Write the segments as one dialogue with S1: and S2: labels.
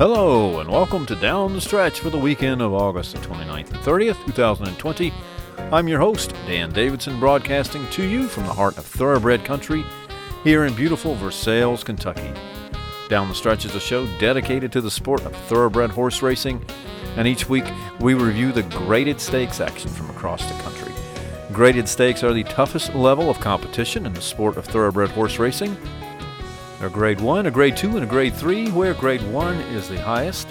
S1: Hello, and welcome to Down the Stretch for the weekend of August the 29th and 30th, 2020. I'm your host, Dan Davidson, broadcasting to you from the heart of thoroughbred country here in beautiful Versailles, Kentucky. Down the Stretch is a show dedicated to the sport of thoroughbred horse racing, and each week we review the graded stakes action from across the country. Graded stakes are the toughest level of competition in the sport of thoroughbred horse racing. Are grade 1, a grade 2, and a grade 3, where grade 1 is the highest.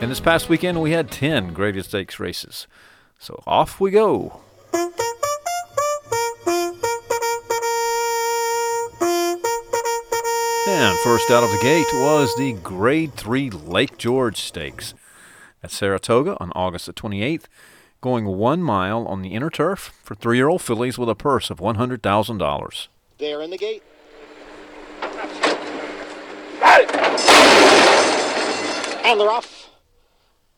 S1: And this past weekend we had 10 graded stakes races. So off we go. And first out of the gate was the Grade 3 Lake George Stakes at Saratoga on August the 28th, going one mile on the inner turf for three year old fillies with a purse of $100,000.
S2: There in the gate. And they're off.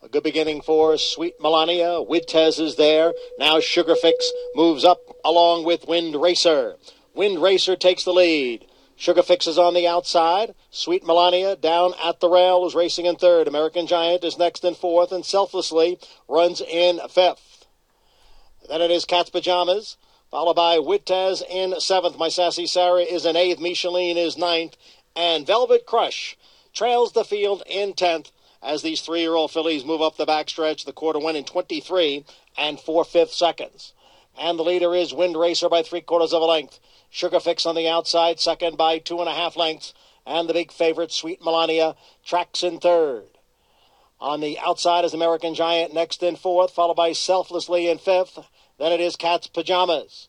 S2: A good beginning for Sweet Melania. Wittez is there. Now Sugarfix moves up along with Wind Racer. Wind Racer takes the lead. Sugarfix is on the outside. Sweet Melania down at the rail is racing in third. American Giant is next in fourth and selflessly runs in fifth. Then it is Cat's Pajamas, followed by Wittez in seventh. My Sassy Sarah is in eighth. Micheline is ninth. And Velvet Crush trails the field in tenth as these three-year-old fillies move up the backstretch. The quarter went in 23 and four-fifths seconds. And the leader is Wind Racer by three quarters of a length. Sugar Fix on the outside, second by two and a half lengths. And the big favorite, Sweet Melania, tracks in third. On the outside is American Giant, next in fourth, followed by Selflessly in fifth. Then it is Cat's Pajamas.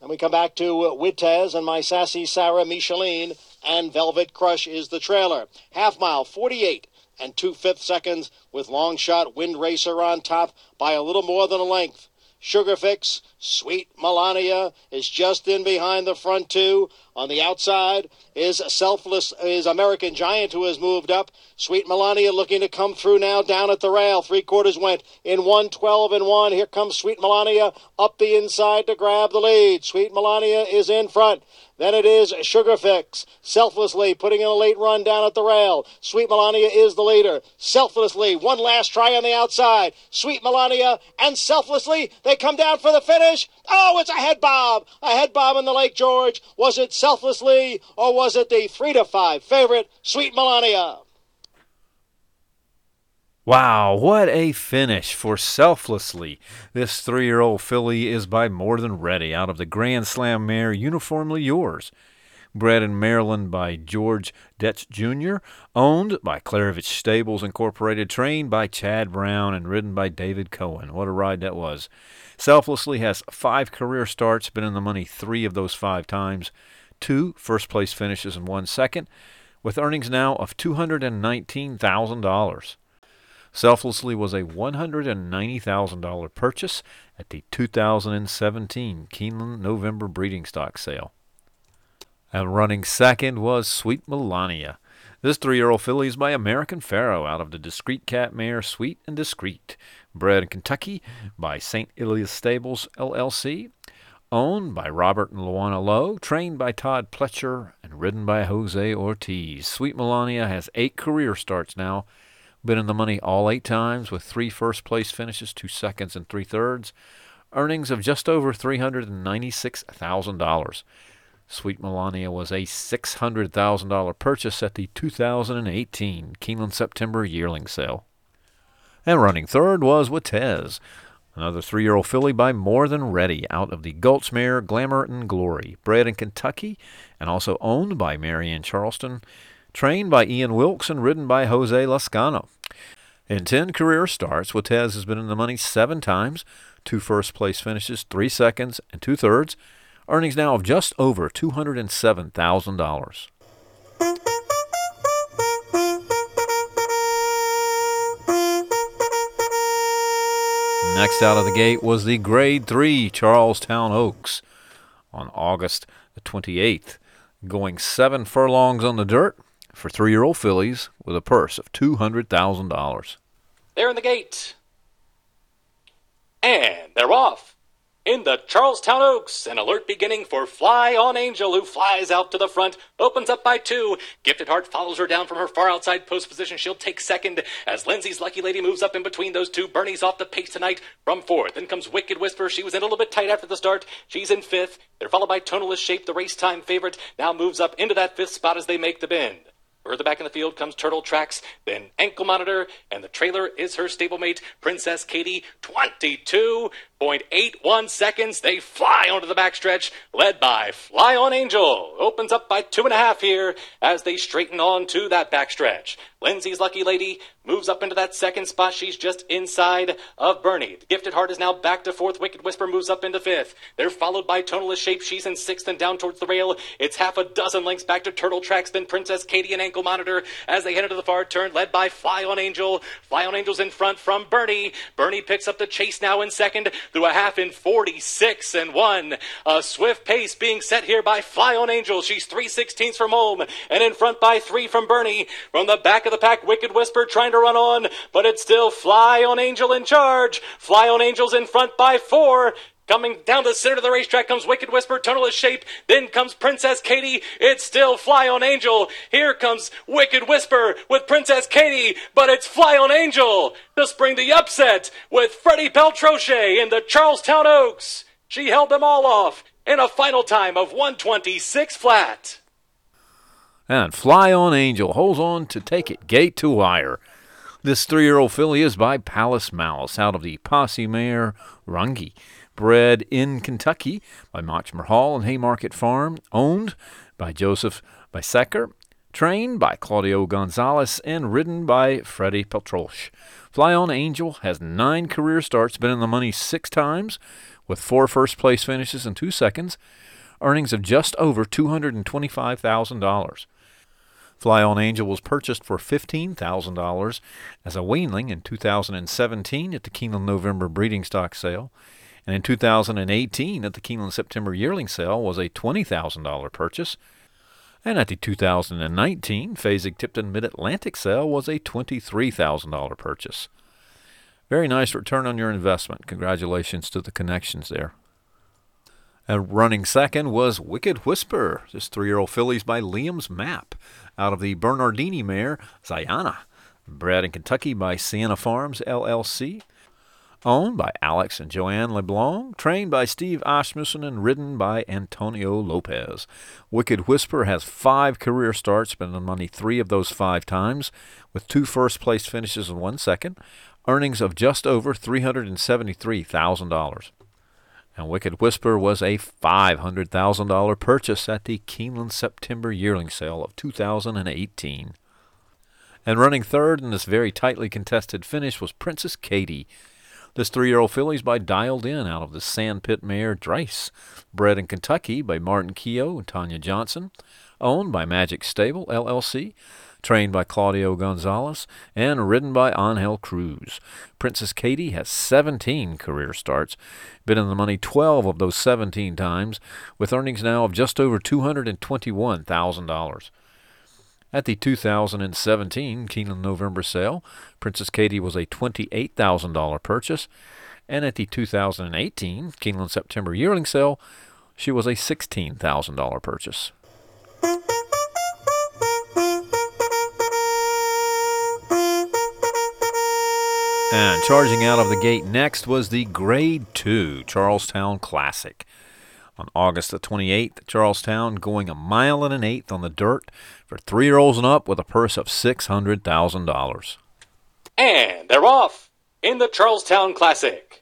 S2: Then we come back to Wittez and My Sassy Sarah Micheline, and Velvet Crush is the trailer. Half mile, 48 and two fifth seconds with long shot Wind Racer on top by a little more than a length. Sugarfix, Sweet Melania is just in behind the front two. On the outside is Selfless is American Giant who has moved up. Sweet Melania looking to come through now down at the rail. Three quarters went in one twelve and one. Here comes Sweet Melania up the inside to grab the lead. Sweet Melania is in front. Then it is Sugarfix, selflessly putting in a late run down at the rail. Sweet Melania is the leader. Selflessly, one last try on the outside. Sweet Melania and selflessly, they come down for the finish. Oh, it's a head bob. A head bob in the Lake George. Was it selflessly or was it the three to five favorite, Sweet Melania?
S1: Wow, what a finish for Selflessly. This three year old filly is by more than ready out of the Grand Slam mare Uniformly Yours. Bred in Maryland by George Detch Jr., owned by Klaravich Stables Incorporated, trained by Chad Brown, and ridden by David Cohen. What a ride that was. Selflessly has five career starts, been in the money three of those five times, two first place finishes and one second, with earnings now of $219,000. Selflessly was a $190,000 purchase at the 2017 Keeneland November breeding stock sale. And running second was Sweet Melania. This three year old filly is by American Pharoah out of the Discreet Cat mare Sweet and Discreet, bred in Kentucky by St. Elias Stables LLC, owned by Robert and Lawana Low, trained by Todd Pletcher, and ridden by Jose Ortiz. Sweet Melania has eight career starts now been in the money all eight times with three first place finishes, two seconds, and three thirds. Earnings of just over $396,000. Sweet Melania was a $600,000 purchase at the 2018 Keeneland September yearling sale. And running third was Wittez, another three year old filly by More Than Ready out of the Gulch mare Glamour and Glory, bred in Kentucky and also owned by Marianne Charleston. Trained by Ian Wilkes and ridden by Jose Lezcano. In 10 career starts, Wittez has been in the money seven times, two first place finishes, three seconds, and two thirds, earnings now of just over $207,000. Next out of the gate was the Grade 3 Charlestown Oaks on August the 28th, going seven furlongs on the dirt for three year old fillies with a purse of $200,000.
S3: They're in the gate. And they're off. In the Charlestown Oaks. An alert beginning for Fly on Angel, who flies out to the front, opens up by two. Gifted Heart follows her down from her far outside post position. She'll take second as Lindsay's Lucky Lady moves up in between those two. Bernie's off the pace tonight from fourth. Then comes Wicked Whisper. She was in a little bit tight after the start. She's in fifth. They're followed by Tonalist Shape, the race time favorite. Now moves up into that fifth spot as they make the bend. Further back in the field comes Turtle Tracks, then Ankle Monitor, and the trailer is her stablemate, Princess Katie. 22.81 seconds. They fly onto the backstretch, led by Fly on Angel. Opens up by two and a half here as they straighten on to that backstretch. Lindsay's Lucky Lady moves up into that second spot. She's just inside of Bernie. The Gifted Heart is now back to fourth. Wicked Whisper moves up into fifth. They're followed by Tonalist Shape. She's in sixth and down towards the rail. It's half a dozen lengths back to Turtle Tracks, then Princess Katie and Ankle Monitor as they head into the far turn, led by Fly on Angel. Fly on Angel's in front from Bernie. Bernie picks up the chase now in second through a half in 46 and 1. A swift pace being set here by Fly on Angel. She's 3 16ths from home and in front by 3 from Bernie. From the back of the pack, Wicked Whisper trying to run on, but it's still Fly on Angel in charge. Fly on Angel's in front by 4. Coming down the center of the racetrack comes Wicked Whisper, Tonalist Shape. Then comes Princess Katie. It's still Fly on Angel. Here comes Wicked Whisper with Princess Katie, but it's Fly on Angel to spring the upset with Freddie Peltroche in the Charlestown Oaks. She held them all off in a final time of 126 flat.
S1: And Fly on Angel holds on to take it gate to wire. This three year old filly is by Palace Malice out of the Posse Mare Rungi bred in Kentucky by Machmer Hall and Haymarket Farm, owned by Joseph Bisecker, trained by Claudio Gonzalez, and ridden by Freddie Peltroche. Fly on Angel has nine career starts, been in the money six times, with four first place finishes and two seconds, earnings of just over $225,000. Fly on Angel was purchased for $15,000 as a weanling in 2017 at the Keeneland November breeding stock sale and in 2018 at the Keeneland September yearling sale was a $20,000 purchase. And at the 2019 Fasig-Tipton Mid-Atlantic sale was a $23,000 purchase. Very nice return on your investment. Congratulations to the connections there. And running second was Wicked Whisper, this three-year-old fillies by Liam's Map, out of the Bernardini mare Zayana, bred in Kentucky by Sienna Farms LLC owned by Alex and Joanne Lieblong, trained by Steve Asmussen, and ridden by Antonio Lopez. Wicked Whisper has five career starts, spending money three of those five times, with two first place finishes and one second, earnings of just over $373,000. And Wicked Whisper was a $500,000 purchase at the Keeneland September yearling sale of 2018. And running third in this very tightly contested finish was Princess Katie. This three year old filly is by Dialed In out of the Sandpit mare Drace, bred in Kentucky by Martin Keogh and Tanya Johnson, owned by Magic Stable, LLC, trained by Claudio Gonzalez, and ridden by Angel Cruz. Princess Katie has 17 career starts, been in the money 12 of those 17 times, with earnings now of just over $221,000. At the 2017 Keeneland November sale, Princess Katie was a $28,000 purchase, and at the 2018 Keeneland September yearling sale, she was a $16,000 purchase. And charging out of the gate next was the Grade 2 Charlestown Classic on August the 28th Charlestown, going a mile and an eighth on the dirt for three year olds and up with a purse of $600,000.
S3: And they're off in the Charlestown Classic.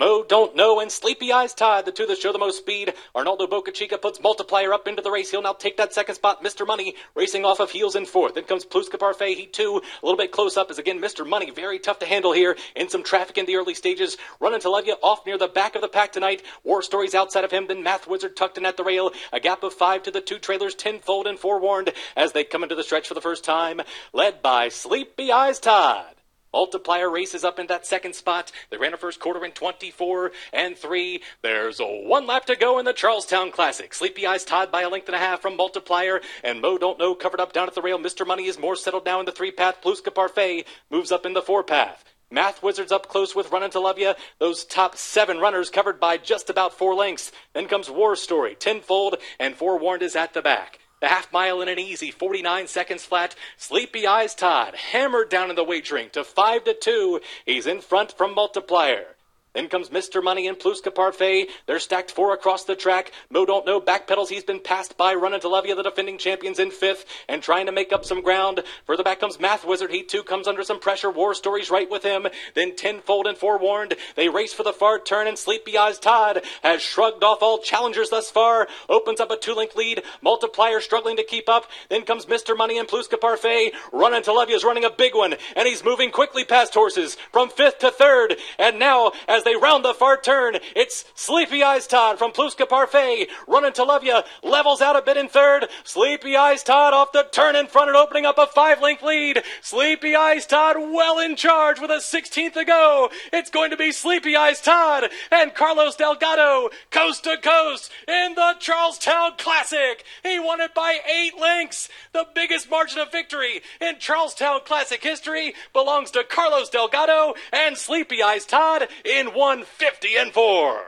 S3: Mo Don't Know and Sleepy Eyes Todd, the two that show the most speed. Arnaldo Bocachica puts Multiplier up into the race. He'll now take that second spot. Mr. Money racing off of heels in fourth. Then comes Plus Que Parfait, Heat 2. A little bit close up is again Mr. Money. Very tough to handle here. In some traffic in the early stages. Running you off near the back of the pack tonight. War Stories outside of him. Then Math Wizard tucked in at the rail. A gap of five to the two trailers. Tenfold and forewarned as they come into the stretch for the first time. Led by Sleepy Eyes Todd. Multiplier races up in that second spot. They ran a first quarter in 24 and 3. There's a one lap to go in the Charlestown Classic. Sleepy Eyes Todd by a length and a half from Multiplier, and Mo Don't Know covered up down at the rail. Mr. Money is more settled now in the three path. Plus Que Parfait moves up in the four path. Math Wizards up close with Runnin' to Love Ya. Those top seven runners covered by just about four lengths. Then comes War Story, Tenfold, and Forewarned is at the back. The half mile in an easy 49 seconds flat. Sleepy Eyes Todd hammered down in the wagering to 5 to 2. He's in front from Multiplier. Then comes Mr. Money and Plus Que Parfait. They're stacked four across the track. Mo don't know backpedals. He's been passed by Running to Love Ya, the defending champions in fifth, and trying to make up some ground. Further back comes Math Wizard. He too comes under some pressure. War Stories right with him. Then Tenfold and Forewarned. They race for the far turn, and Sleepy Eyes Todd has shrugged off all challengers thus far. Opens up a two-link lead. Multiplier struggling to keep up. Then comes Mr. Money and Plus Que Parfait. Runnin' to Love Ya is running a big one, and he's moving quickly past horses from fifth to third. And now, as they round the far turn. It's Sleepy Eyes Todd from Plus Que Parfait. running to Love Ya. Levels out a bit in third. Sleepy Eyes Todd off the turn in front and opening up a five length lead. Sleepy Eyes Todd well in charge with a 16th to go. It's going to be Sleepy Eyes Todd and Carlos Delgado coast to coast in the Charlestown Classic. He won it by eight lengths. The biggest margin of victory in Charlestown Classic history belongs to Carlos Delgado and Sleepy Eyes Todd in one 50 and 4.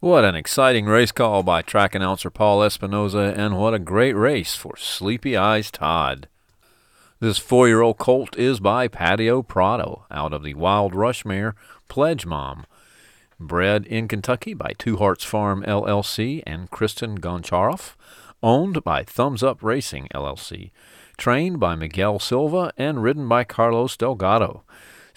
S1: What an exciting race call by track announcer Paul Espinoza, and what a great race for Sleepy Eyes Todd. This four year old colt is by Paddy O'Prado out of the Wild Rush mare Pledge Mom. Bred in Kentucky by Two Hearts Farm LLC and Kristen Goncharoff. Owned by Thumbs Up Racing LLC. Trained by Miguel Silva and ridden by Carlos Delgado.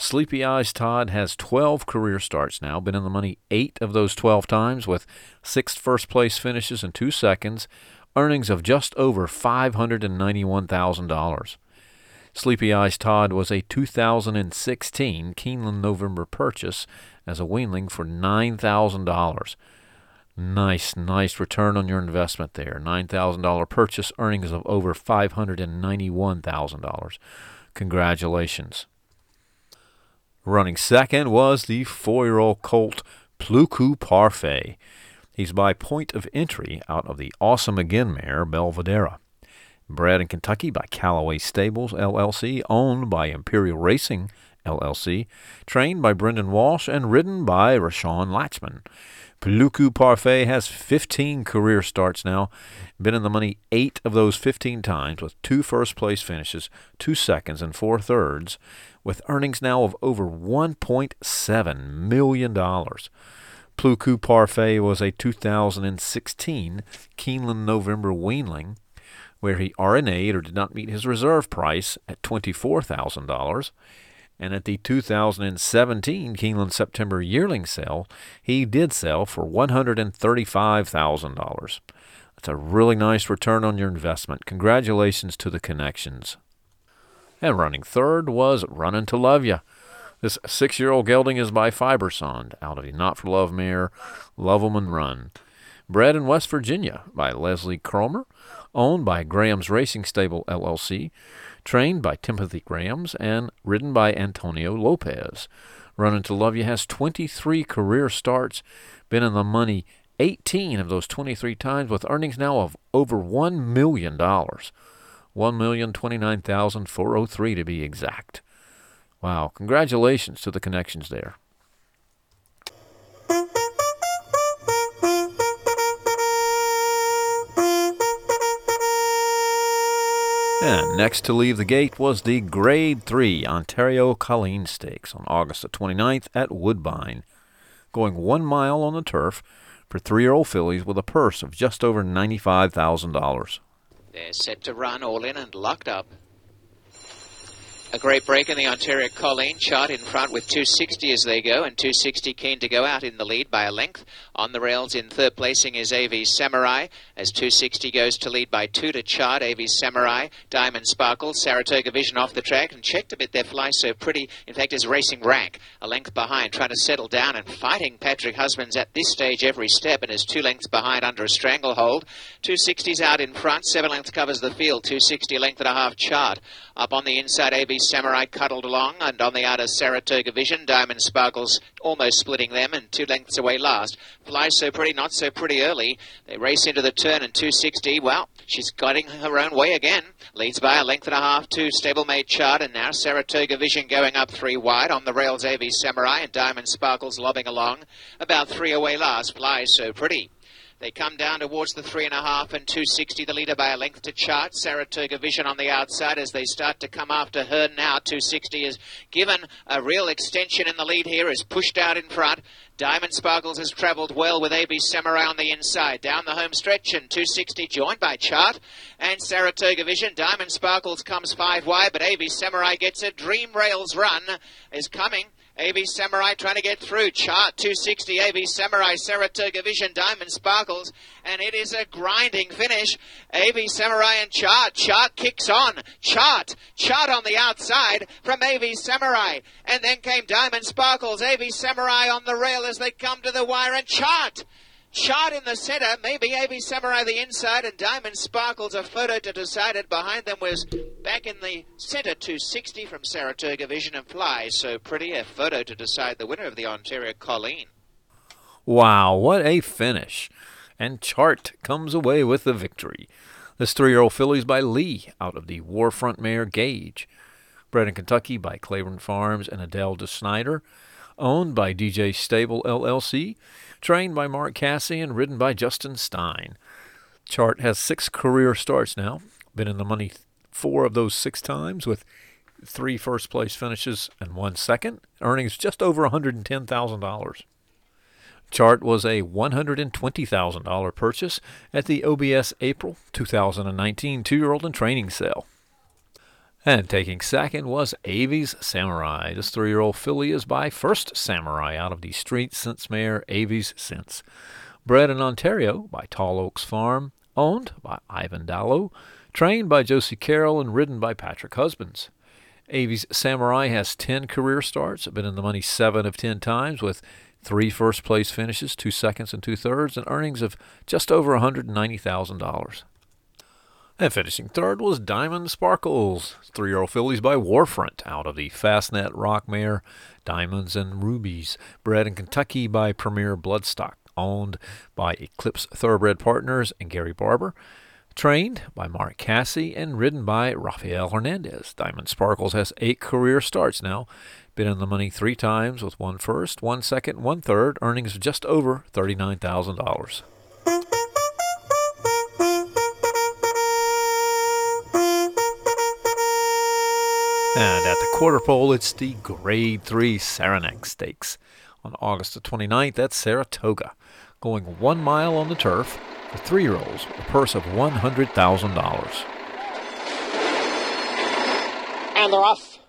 S1: Sleepy Eyes Todd has 12 career starts now, been in the money eight of those 12 times with six first place finishes and two seconds, earnings of just over $591,000. Sleepy Eyes Todd was a 2016 Keeneland November purchase as a weanling for $9,000. Nice, nice return on your investment there. $9,000 purchase, earnings of over $591,000. Congratulations. Running second was the four year old colt Plus Que Parfait. He's by point of entry out of the Awesome Again mare Belvedere. Bred in Kentucky by Callaway Stables LLC, owned by Imperial Racing LLC, trained by Brendan Walsh, and ridden by Rashawn Latchman. Plus Que Parfait has 15 career starts now, been in the money eight of those 15 times with two first place finishes, two seconds, and four thirds with earnings now of over $1.7 million. Plus Que Parfait was a 2016 Keeneland November weanling where he RNA'd or did not meet his reserve price at $24,000. And at the 2017 Keeneland September yearling sale, he did sell for $135,000. That's a really nice return on your investment. Congratulations to the connections. And running third was Runnin' to Love Ya. This six year old gelding is by Fiber Sonde out of the Not for Love mare, Love 'em and Run. Bred in West Virginia by Leslie Cromer, owned by Graham's Racing Stable LLC, trained by Timothy Grahams, and ridden by Antonio Lopez. Runnin' to Love Ya has 23 career starts, been in the money 18 of those 23 times, with earnings now of over $1 million. 1,029,403 to be exact. Wow, congratulations to the connections there. And next to leave the gate was the Grade 3 Ontario Colleen Stakes on August the 29th at Woodbine, going one mile on the turf for three year old fillies with a purse of just over $95,000.
S4: They're set to run all in and locked up. A great break in the Ontario Colleen chart in front with 260 as they go, and 260 keen to go out in the lead by a length. On the rails in third placing is AV Samurai, as 260 goes to lead by two to chart. AV Samurai, Diamond Sparkle, Saratoga Vision off the track, and checked a bit. their fly so pretty. In fact, is racing rank a length behind, trying to settle down and fighting Patrick Husbands at this stage every step, and is two lengths behind under a stranglehold. 260's out in front, seven lengths covers the field. 260 length and a half chart. Up on the inside, AV Samurai cuddled along, and on the outer Saratoga Vision, Diamond Sparkles almost splitting them, and two lengths away last. Flies so pretty, not so pretty early. They race into the turn, and 260, well, she's getting her own way again. Leads by a length and a half to stablemate chart, and now Saratoga Vision going up three wide. On the rails, AV Samurai and Diamond Sparkles lobbing along. About three away last. Flies so pretty. They come down towards the three and a half and 260, the leader by a length to chart. Saratoga Vision on the outside as they start to come after her now. 260 is given a real extension in the lead here, is pushed out in front. Diamond Sparkles has travelled well with AB Samurai on the inside. Down the home stretch and 260 joined by Chart and Saratoga Vision. Diamond Sparkles comes five wide, but AB Samurai gets a Dream Rails run is coming. AV Samurai trying to get through. Chart 260. AV Samurai, Saratoga Vision, Diamond Sparkles. And it is a grinding finish. AV Samurai and Chart. Chart kicks on. Chart. Chart on the outside from AV Samurai. And then came Diamond Sparkles. AV Samurai on the rail as they come to the wire. And Chart. Chart in the centre, maybe AB Samurai the inside, and Diamond Sparkles a photo to decide it. Behind them was back in the centre 260 from Saratoga Vision and Fly. So pretty a photo to decide the winner of the Ontario Colleen.
S1: Wow, what a finish. And Chart comes away with the victory. This three year old filly's by Lee out of the Warfront mare Gage. Bred in Kentucky by Claiborne Farms and Adele Dilschneider. Owned by DJ Stable LLC trained by Mark Casse and ridden by Justin Stein. Chart has six career starts now, been in the money four of those six times with three first place finishes and one second, earnings just over $110,000. Chart was a $120,000 purchase at the OBS April 2019 two year old and training sale. And taking second was Avies Samurai. This three year old filly is by First Samurai out of the Street Sense mare Avies Sense. Bred in Ontario by Tall Oaks Farm, owned by Ivan Dalos, trained by Josie Carroll, and ridden by Patrick Husbands. Avies Samurai has 10 career starts, been in the money 7 of 10 times with three first place finishes, two seconds, and two thirds, and earnings of just over $190,000. And finishing third was Diamond Sparkles, three year old fillies by Warfront out of the Fastnet Rock Mare Diamonds and Rubies, bred in Kentucky by Premier Bloodstock, owned by Eclipse Thoroughbred Partners and Gary Barber. Trained by Mark Casse and ridden by Rafael Hernandez. Diamond Sparkles has eight career starts now. Been in the money three times with one first, one second, one third, earnings of just over $39,000. And at the quarter pole, it's the Grade 3 Saranac Stakes. On August the 29th at Saratoga, going one mile on the turf for three year olds, a purse of $100,000.
S2: And they're off.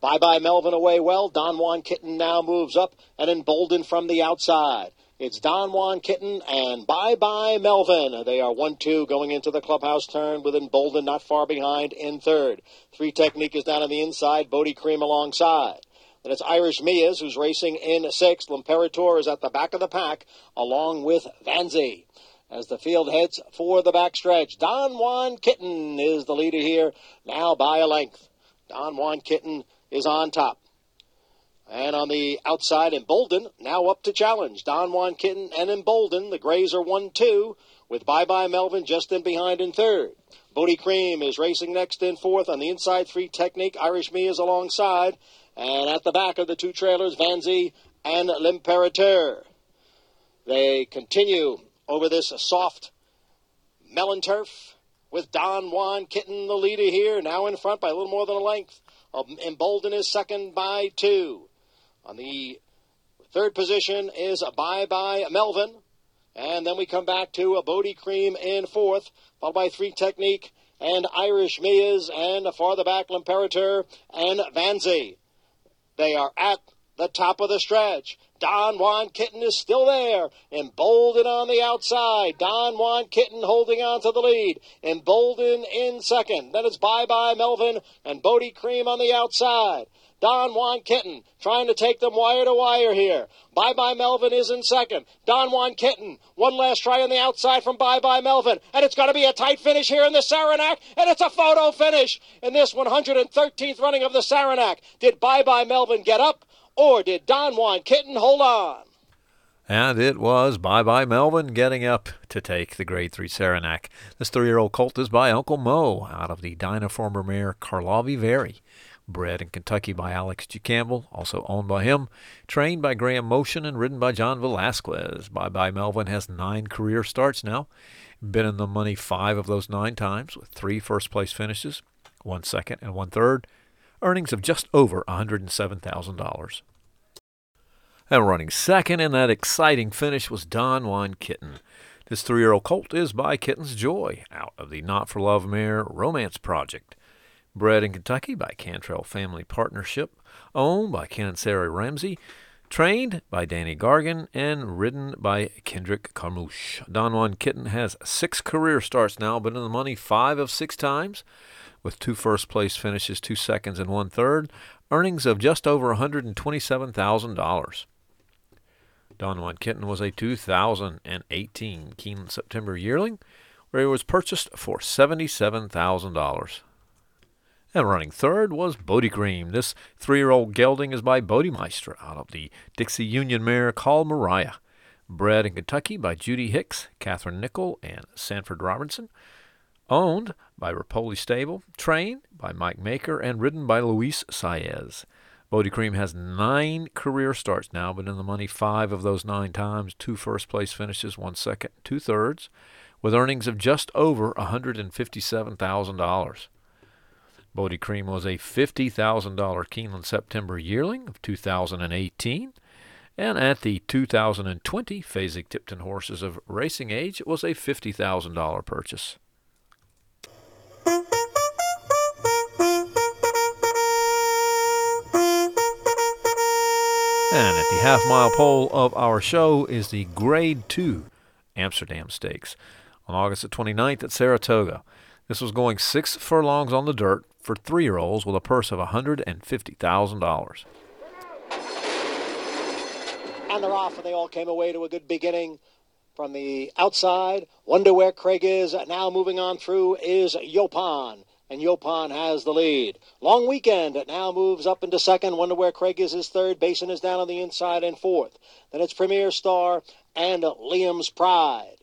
S2: Bye bye Melvin away well. Don Juan Kitten now moves up and emboldened from the outside. It's Don Juan Kitten and Bye Bye Melvin. They are 1 2 going into the clubhouse turn with Embolden not far behind in third. Three Technique is down on the inside, Bodie Cream alongside. Then it's Irish Mias who's racing in sixth. L'Imperator is at the back of the pack along with Vanzi. As the field heads for the backstretch, Don Juan Kitten is the leader here, now by a length. Don Juan Kitten is on top. And on the outside, Embolden now up to challenge. Don Juan Kitten and Embolden. The Grays are 1 2, with Bye Bye Melvin just in behind in third. Bodie Cream is racing next in fourth. On the inside, three Technique. Irish Me is alongside. And at the back of the two trailers, Vanzi and L'Imperator. They continue over this soft melon turf with Don Juan Kitten, the leader here, now in front by a little more than a length. Um, Embolden is second by two. On the third position is Bye Bye Melvin. And then we come back to a Bodie Cream in fourth, followed by Three Technique and Irish Mias, and farther back, L'Imperator and Vanzi. They are at the top of the stretch. Don Juan Kitten is still there. emboldened on the outside. Don Juan Kitten holding on to the lead. emboldened in second. Then it's Bye Bye Melvin and Bodie Cream on the outside. Don Juan Kitten trying to take them wire to wire here. Bye Bye Melvin is in second. Don Juan Kitten, one last try on the outside from Bye Bye Melvin. And it's going to be a tight finish here in the Saranac. And it's a photo finish in this 113th running of the Saranac. Did Bye Bye Melvin get up or did Don Juan Kitten hold on?
S1: And it was Bye Bye Melvin getting up to take the Grade 3 Saranac. This three year old colt is by Uncle Mo out of the Dynaformer mare Karlovy Vary bred in Kentucky by Alex G. Campbell, also owned by him, trained by Graham Motion, and ridden by John Velazquez. Bye Bye Melvin has nine career starts now. Been in the money five of those nine times, with three first place finishes, one second, and one third. Earnings of just over $107,000. And running second in that exciting finish was Don Juan Kitten. This three year old colt is by Kitten's Joy, out of the Not for Love mare Romance Project. Bred in Kentucky by Cantrell Family Partnership, owned by Ken and Sarah Ramsey, trained by Danny Gargan, and ridden by Kendrick Carmouche. Don Juan Kitten has six career starts now, been in the money five of six times, with two first place finishes, two seconds, and one third, earnings of just over $127,000. Don Juan Kitten was a 2018 Keeneland September yearling, where he was purchased for $77,000. And running third was Bodie Cream. This three-year-old gelding is by Bodemeister out of the Dixie Union mare called Mariah. Bred in Kentucky by Judy Hicks, Catherine Nickel, and Sanford Robertson. Owned by Repole Stable. Trained by Mike Maker and ridden by Luis Saez. Bodie Cream has nine career starts now, but in the money five of those nine times, two first place finishes, one second, two thirds, with earnings of just over $157,000. Bodie Cream was a $50,000 Keeneland September yearling of 2018. And at the 2020 Fasig Tipton Horses of Racing Age, it was a $50,000 purchase. And at the half mile pole of our show is the Grade 2 Amsterdam Stakes on August the 29th at Saratoga. This was going six furlongs on the dirt for three year olds with a purse of $150,000.
S2: And they're off, and they all came away to a good beginning. From the outside, wonder where Craig is. Now moving on through is Yaupon and Yaupon has the lead. Long weekend it now moves up into second. Wonder where Craig is his third. Basin is down on the inside and fourth. Then it's Premier Star and Liam's Pride.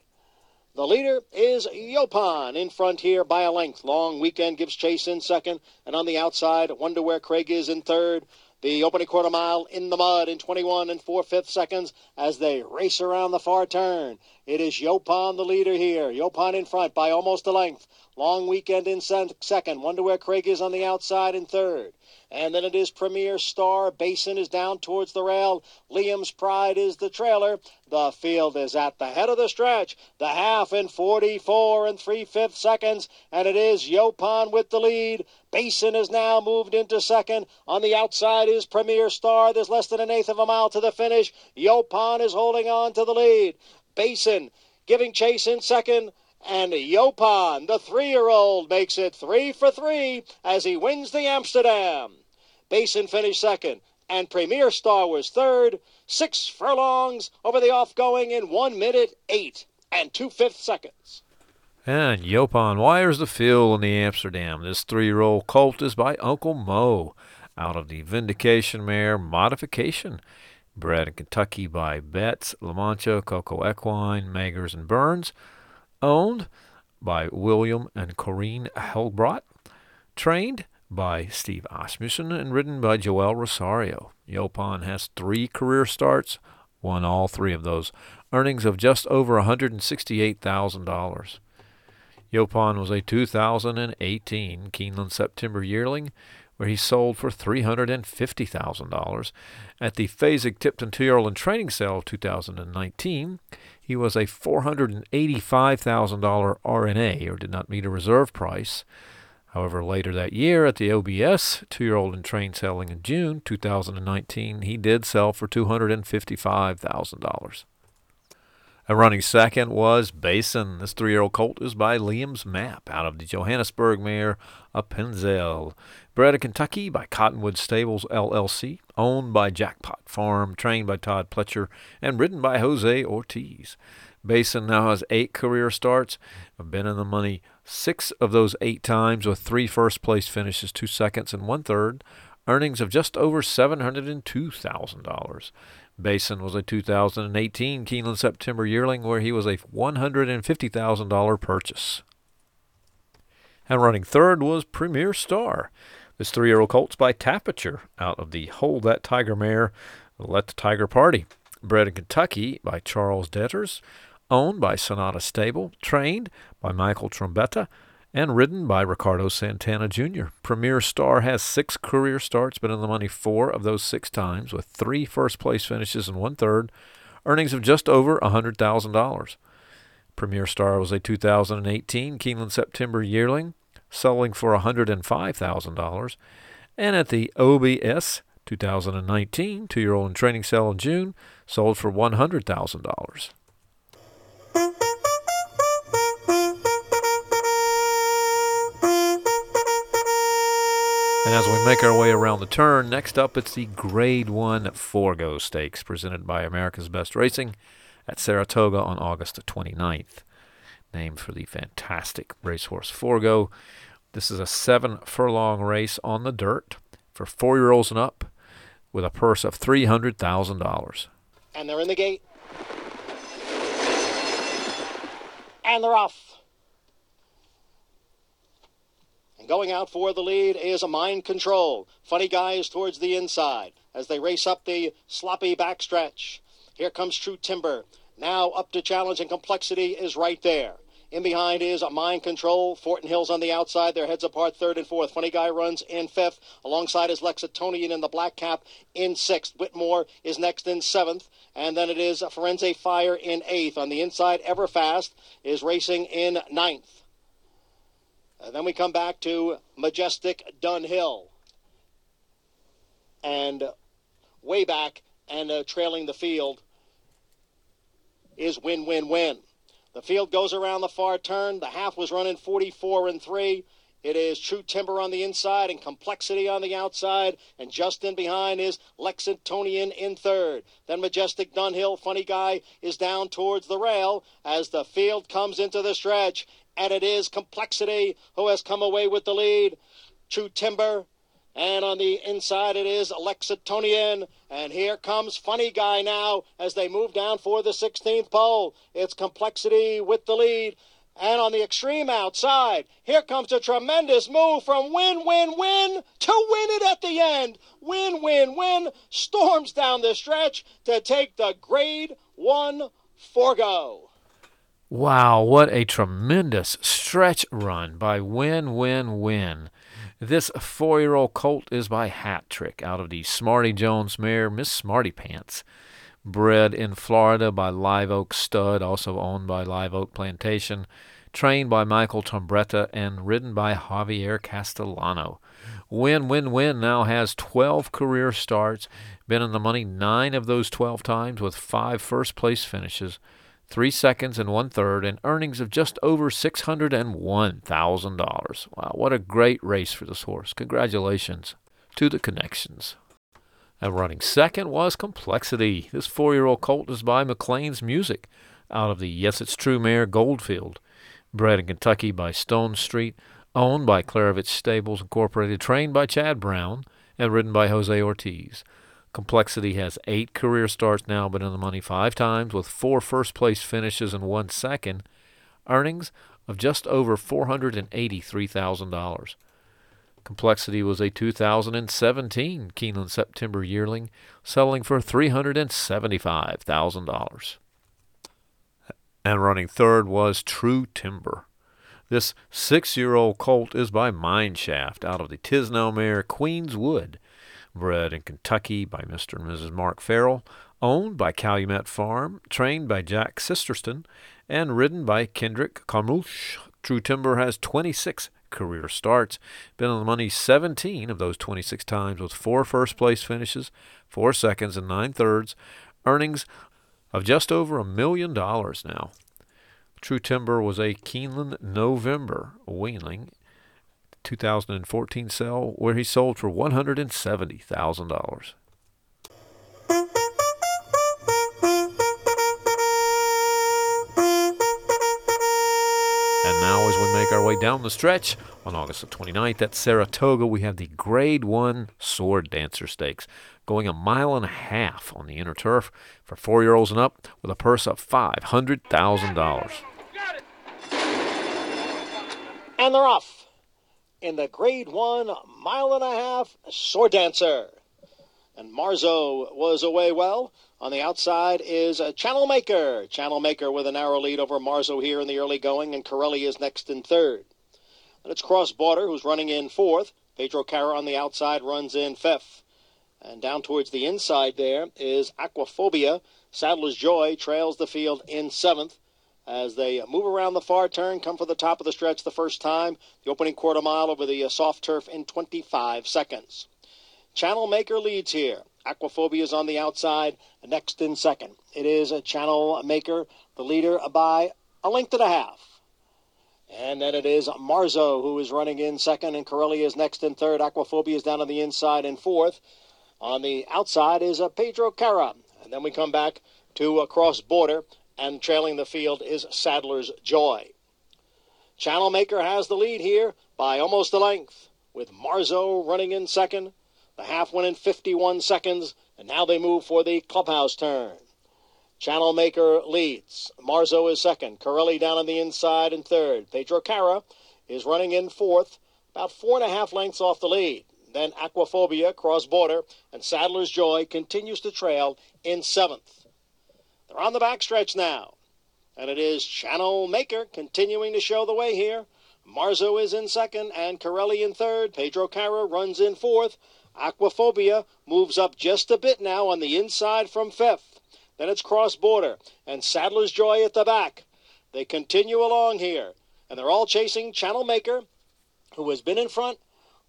S2: The leader is Yaupon in front here by a length. Long weekend gives chase in second, and on the outside, Wonder where Craig is in third. The opening quarter mile in the mud in 21 and 4 fifths seconds as they race around the far turn. It is Yaupon the leader here. Yaupon in front by almost a length. Long weekend in second. Wonder where Craig is on the outside in third. And then it is Premier Star. Basin is down towards the rail. Liam's Pride is the trailer. The field is at the head of the stretch. The half in 44 and 3 fifths seconds. And it is Yaupon with the lead. Basin is now moved into second. On the outside is Premier Star. There's less than an eighth of a mile to the finish. Yaupon is holding on to the lead. Basin giving chase in second. And Yaupon, the three year old, makes it three for three as he wins the Amsterdam. Basin finished second, and Premier Star was third. Six furlongs over the offgoing in one minute eight and two fifths seconds.
S1: And Yaupon wires the field in the Amsterdam. This three year old colt is by Uncle Mo out of the Vindication Mare Modification. Bred in Kentucky by Betts, La Mancha, Coco Equine, Magers, and Burns owned by William and Corrine Heiligbrodt, trained by Steve Asmussen, and ridden by Joel Rosario. Yaupon has three career starts, won all three of those, earnings of just over $168,000. Yaupon was a 2018 Keeneland September yearling where he sold for $350,000. At the Fasig Tipton Two-Year-Old Training Sale of 2019, he was a $485,000 RNA, or did not meet a reserve price. However, later that year at the OBS two-year-old and train selling in June 2019, he did sell for $255,000. And running second was Basin. This three year old colt is by Liam's Map out of the Johannesburg mare Appenzell. Bred in Kentucky by Cottonwood Stables LLC, owned by Jackpot Farm, trained by Todd Pletcher, and ridden by Jose Ortiz. Basin now has eight career starts. Been in the money six of those eight times with three first place finishes, two seconds, and one third. Earnings of just over $702,000. Basin was a 2018 Keeneland September yearling where he was a $150,000 purchase. And running third was Premier Star. This three year old colt's by Tapiture out of the Hold That Tiger mare, Let the Tiger Party. Bred in Kentucky by Charles Detters, owned by Sonata Stable, trained by Michael Trombetta, and ridden by Ricardo Santana Jr. Premier Star has six career starts, been in the money four of those six times, with three first place finishes and one third, earnings of just over $100,000. Premier Star was a 2018 Keeneland September yearling, selling for $105,000. And at the OBS 2019 two year old in training sale in June, sold for $100,000. And as we make our way around the turn, next up it's the Grade 1 Forego Stakes presented by America's Best Racing at Saratoga on August the 29th. Named for the fantastic racehorse Forego. This is a seven furlong race on the dirt for four year olds and up with a purse of $300,000.
S2: And they're in the gate. And they're off. And going out for the lead is a mind control. Funny guy is towards the inside as they race up the sloppy backstretch. Here comes True Timber. Now up to challenge and complexity is right there. In behind is a mind control. Fortin Hills on the outside. Their heads apart, third and fourth. Funny Guy runs in fifth. Alongside is Lexitonian in the black cap in sixth. Whitmore is next in seventh. And then it is Firenze Fire in eighth. On the inside, Everfast is racing in ninth. And then we come back to Majestic Dunhill. And way back and uh, trailing the field is win win win. The field goes around the far turn. The half was running 44 and 3. It is True Timber on the inside and Complexity on the outside. And just in behind is Lexitonian in third. Then Majestic Dunhill, funny guy, is down towards the rail as the field comes into the stretch and it is Complexity who has come away with the lead. True Timber, and on the inside it is Alexitonian. And here comes Funny Guy now as they move down for the 16th pole. It's Complexity with the lead. And on the extreme outside, here comes a tremendous move from win, win, win to win it at the end. Win, win, win storms down the stretch to take the grade one forego.
S1: Wow, what a tremendous stretch run by Win Win Win. This four year old colt is by Hat Trick out of the Smarty Jones mare, Miss Smarty Pants. Bred in Florida by Live Oak Stud, also owned by Live Oak Plantation. Trained by Michael Trombetta and ridden by Javier Castellano. Win Win Win now has 12 career starts, been in the money nine of those 12 times with five first place finishes three seconds and one third, and earnings of just over $601,000. Wow, what a great race for this horse. Congratulations to the connections. And running second was Complexity. This four year old colt is by McLean's Music out of the Yes It's True mare Goldfield. Bred in Kentucky by Stone Street, owned by Klaravich Stables Incorporated, trained by Chad Brown, and ridden by Jose Ortiz. Complexity has eight career starts now, been in the money five times with four first place finishes and one second. Earnings of just over $483,000. Complexity was a 2017 Keeneland September yearling, selling for $375,000. And running third was True Timber. This six year old colt is by Mineshaft out of the Tiznow mare Queen's Wood bred in Kentucky by Mr. and Mrs. Mark Farrell, owned by Calumet Farm, trained by Jack Sisterson, and ridden by Kendrick Carmouche. True Timber has 26 career starts, been on the money 17 of those 26 times with four first place finishes, four seconds, and nine thirds. Earnings of just over a million dollars now. True Timber was a Keeneland November weanling 2014 sale where he sold for $170,000. And now, as we make our way down the stretch on August the 29th at Saratoga, we have the Grade 1 Sword Dancer Stakes, going a mile and a half on the inner turf for four year olds and up with a purse of $500,000.
S2: And they're off in the Grade 1 mile and a half Sword Dancer. And Marzo was away well. On the outside is a Channel Maker. Channel Maker with a narrow lead over Marzo here in the early going, and Corelli is next in third. And it's Cross Border who's running in fourth. Pedro Cara on the outside runs in fifth. And down towards the inside there is Aquaphobia. Sadler's Joy trails the field in seventh as they move around the far turn, come for the top of the stretch the first time. The opening quarter mile over the uh, soft turf in 25 seconds. Channel Maker leads here. Aquaphobia is on the outside, next in second. It is a Channel Maker, the leader by a length and a half. And then it is Marzo who is running in second, and Corelli is next in third. Aquaphobia is down on the inside in fourth. On the outside is a Pedro Cara. And then we come back to a cross border, and trailing the field is Sadler's Joy. Channel Maker has the lead here by almost a length, with Marzo running in second. The half went in 51 seconds, and now they move for the clubhouse turn. Channel Maker leads. Marzo is second. Corelli down on the inside in third. Pedro Cara is running in fourth, about four and a half lengths off the lead. Then Aquaphobia, cross border, and Sadler's Joy continues to trail in seventh. They're on the backstretch now. And it is Channel Maker continuing to show the way here. Marzo is in second and Corelli in third. Pedro Cara runs in fourth. Aquaphobia moves up just a bit now on the inside from fifth. Then it's cross border and Sadler's Joy at the back. They continue along here, and they're all chasing Channel Maker, who has been in front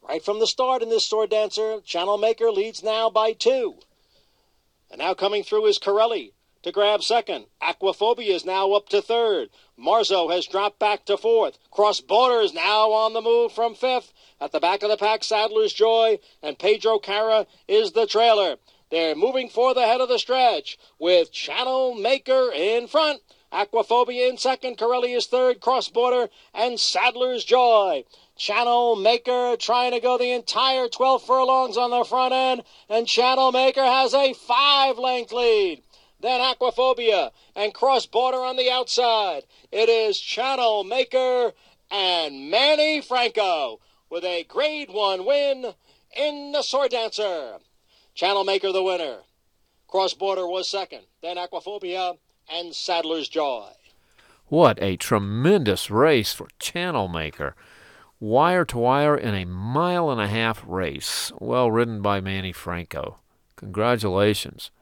S2: right from the start in this sword dancer. Channel Maker leads now by two. And now coming through is Corelli to grab second. Aquaphobia is now up to third. Marzo has dropped back to fourth. Cross Border is now on the move from fifth. At the back of the pack, Sadler's Joy and Pedro Cara is the trailer. They're moving for the head of the stretch with Channel Maker in front. Aquaphobia in second, Corelli is third, Cross Border, and Sadler's Joy. Channel Maker trying to go the entire 12 furlongs on the front end, and Channel Maker has a five length lead. Then Aquaphobia and Cross Border on the outside. It is Channel Maker and Manny Franco with a grade one win in the Sword Dancer. Channel Maker the winner. Cross Border was second. Then Aquaphobia and Sadler's Joy.
S1: What a tremendous race for Channel Maker. Wire to wire in a mile and a half race, well ridden by Manny Franco. Congratulations.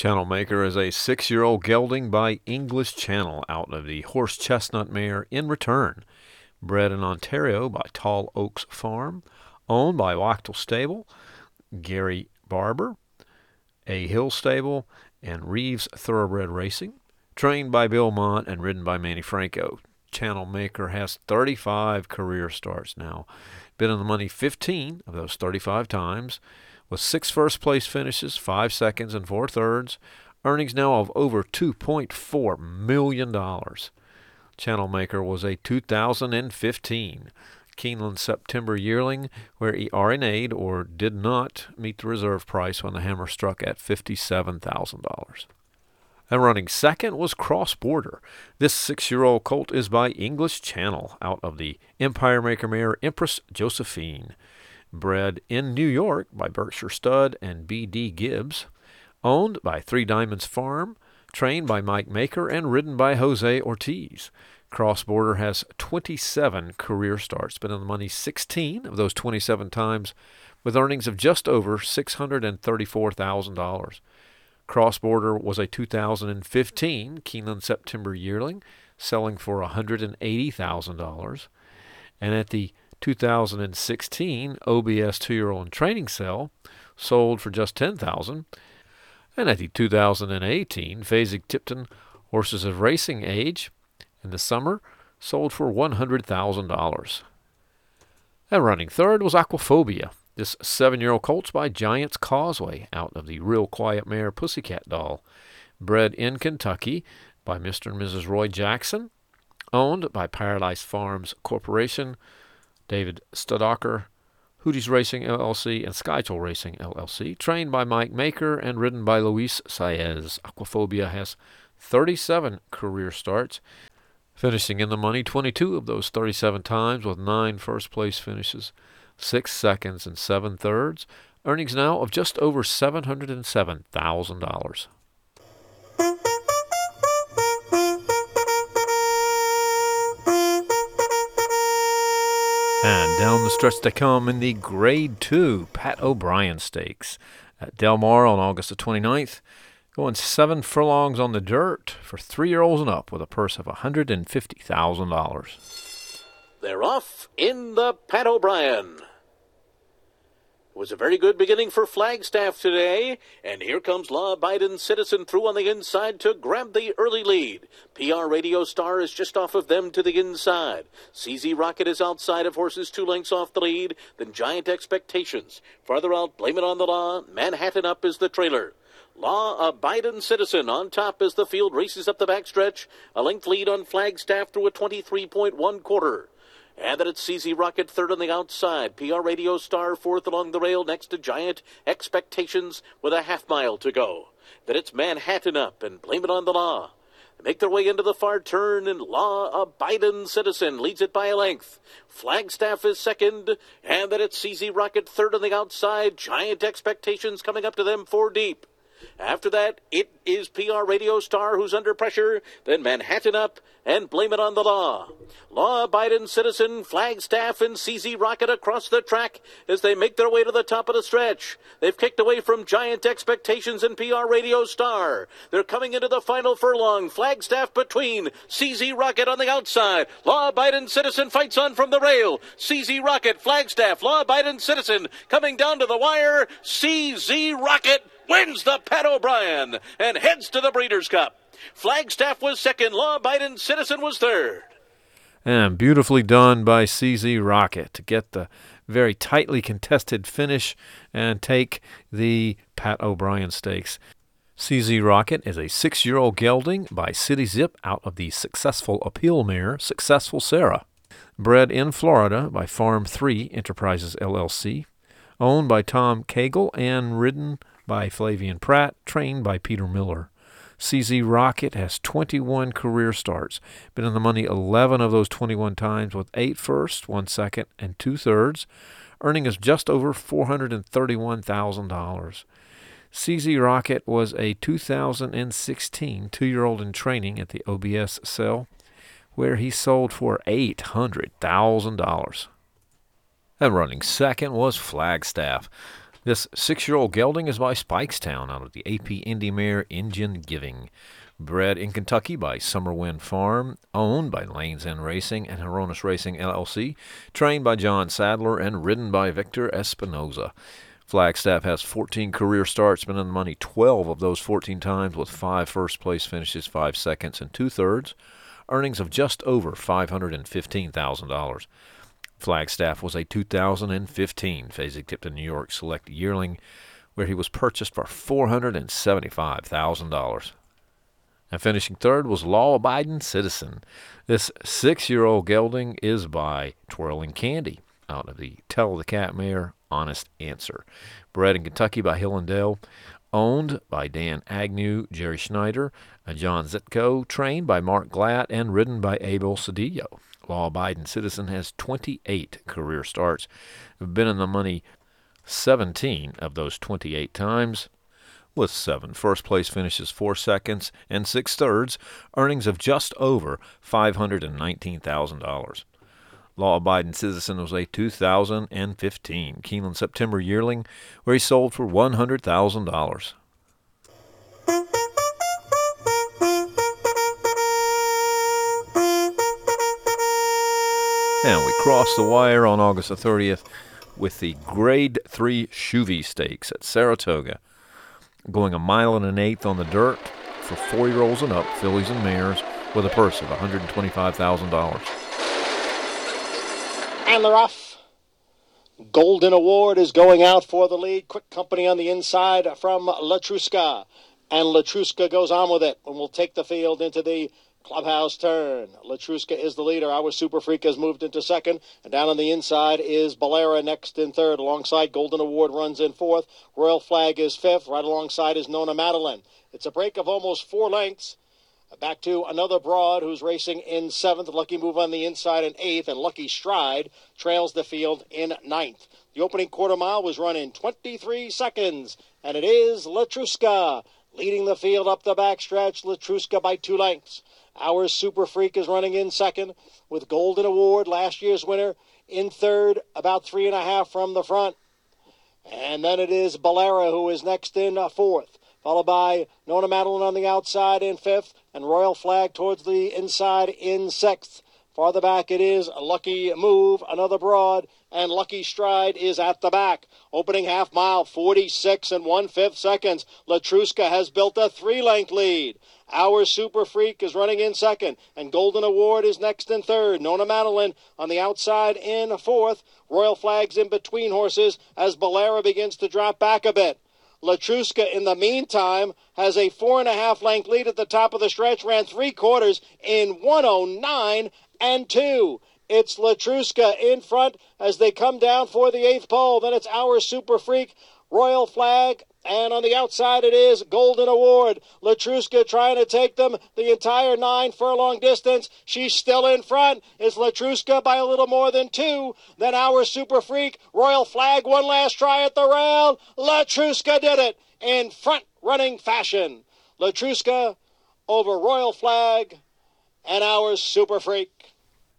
S1: Channel Maker is a six year old gelding by English Channel out of the horse chestnut mare in return. Bred in Ontario by Tall Oaks Farm, owned by Wachtel Stable, Gary Barber, A Hill Stable, and Reeves Thoroughbred Racing. Trained by Bill Mott and ridden by Manny Franco. Channel Maker has 35 career starts now. Been in the money 15 of those 35 times with six first place finishes, five seconds, and four thirds. Earnings now of over $2.4 million. Channel Maker was a 2015 Keeneland September yearling where he RNA'd or did not meet the reserve price when the hammer struck at $57,000. And running second was Cross Border. This six year old colt is by English Channel out of the Empire Maker mare Empress Josephine bred in New York by Berkshire Stud and B.D. Gibbs, owned by Three Diamonds Farm, trained by Mike Maker, and ridden by Jose Ortiz. Cross Border has 27 career starts, been in the money 16 of those 27 times, with earnings of just over $634,000. Cross Border was a 2015 Keeneland September yearling, selling for $180,000. And at the 2016 OBS two-year-old training sale sold for just 10000 And at the 2018 Fasig-Tipton Horses of Racing Age in the summer sold for $100,000. And running third was Aquaphobia, this seven year old colt's by Giants Causeway out of the Real Quiet Mare Pussycat Doll, bred in Kentucky by Mr. and Mrs. Roy Jackson, owned by Paradise Farms Corporation, David Staudacher, Hootie's Racing LLC, and Skychai Racing LLC, trained by Mike Maker and ridden by Luis Saez. Aquaphobia has 37 career starts, finishing in the money 22 of those 37 times with nine first place finishes six seconds and seven thirds. Earnings now of just over $707,000. And down the stretch they come in the Grade 2 Pat O'Brien Stakes at Del Mar on August the 29th. Going seven furlongs on the dirt for three year olds and up with a purse of $150,000.
S5: They're off in the Pat O'Brien was a very good beginning for Flagstaff today. And here comes Law Abiding Citizen through on the inside to grab the early lead. PR Radio Star is just off of them to the inside. CZ Rocket is outside of horses two lengths off the lead. Then Giant Expectations. Farther out, Blame It on the Law. Manhattan Up is the trailer. Law Abiding Citizen on top as the field races up the backstretch. A length lead on Flagstaff through a 23.1 quarter. And then it's CZ Rocket third on the outside. PR Radio Star fourth along the rail next to Giant Expectations with a half mile to go. Then it's Manhattan up and Blame It on the Law. They make their way into the far turn and Law a Abiding Citizen leads it by a length. Flagstaff is second and then it's CZ Rocket third on the outside. Giant Expectations coming up to them four deep. After that, it is PR Radio Star who's under pressure, then Manhattan Up, and Blame It on the Law. Law abiding citizen, Flagstaff, and CZ Rocket across the track as they make their way to the top of the stretch. They've kicked away from Giant Expectations and PR Radio Star. They're coming into the final furlong. Flagstaff between, CZ Rocket on the outside. Law abiding citizen fights on from the rail. CZ Rocket, Flagstaff, Law abiding citizen coming down to the wire. CZ Rocket wins the Pat O'Brien and heads to the Breeders' Cup. Flagstaff was second, Law Abiding Citizen was third.
S1: And beautifully done by CZ Rocket to get the very tightly contested finish and take the Pat O'Brien Stakes. CZ Rocket is a six year old gelding by City Zip out of the successful appeal mare Successful Sarah. Bred in Florida by Farm 3 Enterprises LLC. Owned by Tom Cagle and ridden by Flavien Prat, trained by Peter Miller. CZ Rocket has 21 career starts, been in the money 11 of those 21 times with 8 first, 1 second, and 2 thirds, earning us just over $431,000. CZ Rocket was a 2016 two year old in training at the OBS sale, where he sold for $800,000. And running second was Flagstaff. This six year old gelding is by Speightstown out of the AP Indy Mare Engine Giving. Bred in Kentucky by Summerwind Farm, owned by Lanes End Racing and Hronis Racing LLC, trained by John Sadler and ridden by Victor Espinoza. Flagstaff has 14 career starts, been in the money 12 of those 14 times with five first place finishes, five seconds, and two thirds. Earnings of just over $515,000. Flagstaff was a 2015 Fasig-Tipton New York Select Yearling, where he was purchased for $475,000. And finishing third was Law Abiding Citizen. This six year old gelding is by Twirling Candy out of the Tell the Cat Mare Honest Answer. Bred in Kentucky by Hill and. Owned by Dan Agnew, Jerry Schneider, and John Zitko. Trained by Mark Glatt and ridden by Abel Cedillo law abiding citizen, has 28 career starts. Been in the money 17 of those 28 times with seven first place finishes, four seconds, and six thirds, earnings of just over $519,000. Law abiding citizen was a 2015 Keeneland September yearling where he sold for $100,000. And we cross the wire on August the 30th with the Grade 3 Shuvee Stakes at Saratoga. going a mile and an eighth on the dirt for four-year-olds and up, fillies and mares, with a purse of $125,000.
S2: And they're off. Golden Award is going out for the lead. Quick company on the inside from Letruska. And Letruska goes on with it and will take the field into the clubhouse turn. Letruska is the leader. Our Super Freak has moved into second. And down on the inside is Balera next in third. Alongside Golden Award runs in fourth. Royal Flag is fifth. Right alongside is Nona Madeline. It's a break of almost four lengths. Back to another broad who's racing in seventh. Lucky Move on the inside in eighth, and Lucky Stride trails the field in ninth. The opening quarter mile was run in 23 seconds, and it is Letruska leading the field up the backstretch. Letruska by two lengths. Our Super Freak is running in second with Golden Award, last year's winner, in third, about three and a half from the front. And then it is Balera who is next in uh, fourth followed by Nona Madeline on the outside in fifth, and Royal Flag towards the inside in sixth. Farther back it is Lucky Move, another broad, and Lucky Stride is at the back. Opening half mile, 46 and one fifth seconds. Letruska has built a three length lead. Our Super Freak is running in second, and Golden Award is next in third. Nona Madeline on the outside in fourth. Royal Flags in between horses as Balera begins to drop back a bit. Letruska, in the meantime, has a four and a half length lead at the top of the stretch, ran three quarters in 109 and two. It's Letruska in front as they come down for the eighth pole. Then it's our Super Freak, Royal Flag, and on the outside, it is Golden Award. Letruska trying to take them the entire nine furlong distance. She's still in front. Is Letruska by a little more than two. Then our Super Freak, Royal Flag, one last try at the rail. Letruska did it in front running fashion. Letruska over Royal Flag and our Super Freak.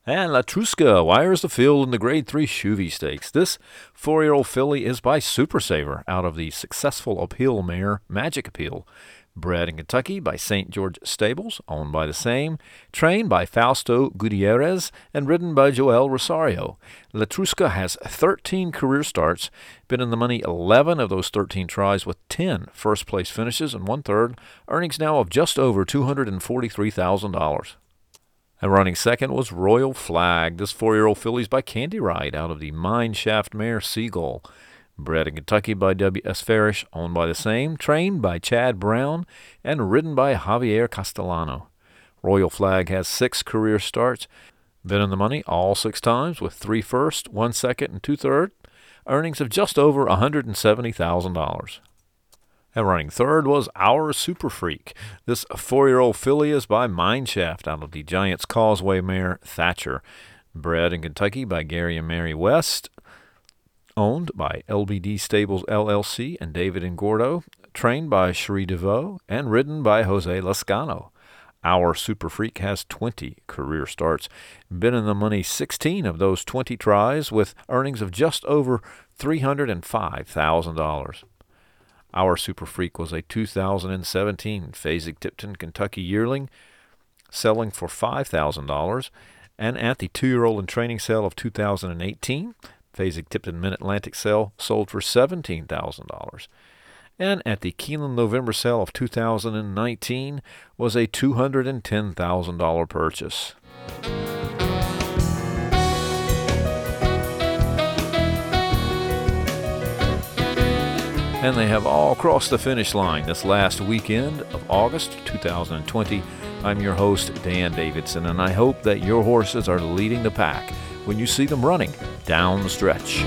S1: And Letruska wires the field in the Grade 3 Shuvee Stakes. This four year old filly is by Super Saver out of the successful appeal mare Magic Appeal. Bred in Kentucky by St. George Stables, owned by the same, trained by Fausto Gutierrez, and ridden by Joel Rosario. Letruska has 13 career starts, been in the money 11 of those 13 tries with 10 first place finishes and one third, earnings now of just over $243,000. And running second was Royal Flag. This four-year-old filly's by Candy Ride out of the Mine Shaft mare Seagull. Bred in Kentucky by W.S. Farish, owned by the same, trained by Chad Brown, and ridden by Javier Castellano. Royal Flag has six career starts, been in the money all six times with three first, one second, and two third, earnings of just over $170,000. And running third was Our Super Freak. This four year old filly is by Mineshaft out of the Giants Causeway mare Thatcher. Bred in Kentucky by Gary and Mary West. Owned by LBD Stables LLC and David and Gordo. Trained by Cherie DeVaux and ridden by Jose Lezcano. Our Super Freak has 20 career starts. Been in the money 16 of those 20 tries with earnings of just over $305,000. Our Super Freak was a 2017 Fasig-Tipton Kentucky yearling, selling for $5,000. And at the two year old and training sale of 2018, Fasig-Tipton Mid Atlantic sale sold for $17,000. And at the Keeneland November sale of 2019 was a $210,000 purchase. And they have all crossed the finish line this last weekend of August 2020. I'm your host, Dan Davidson, and I hope that your horses are leading the pack when you see them running down the stretch.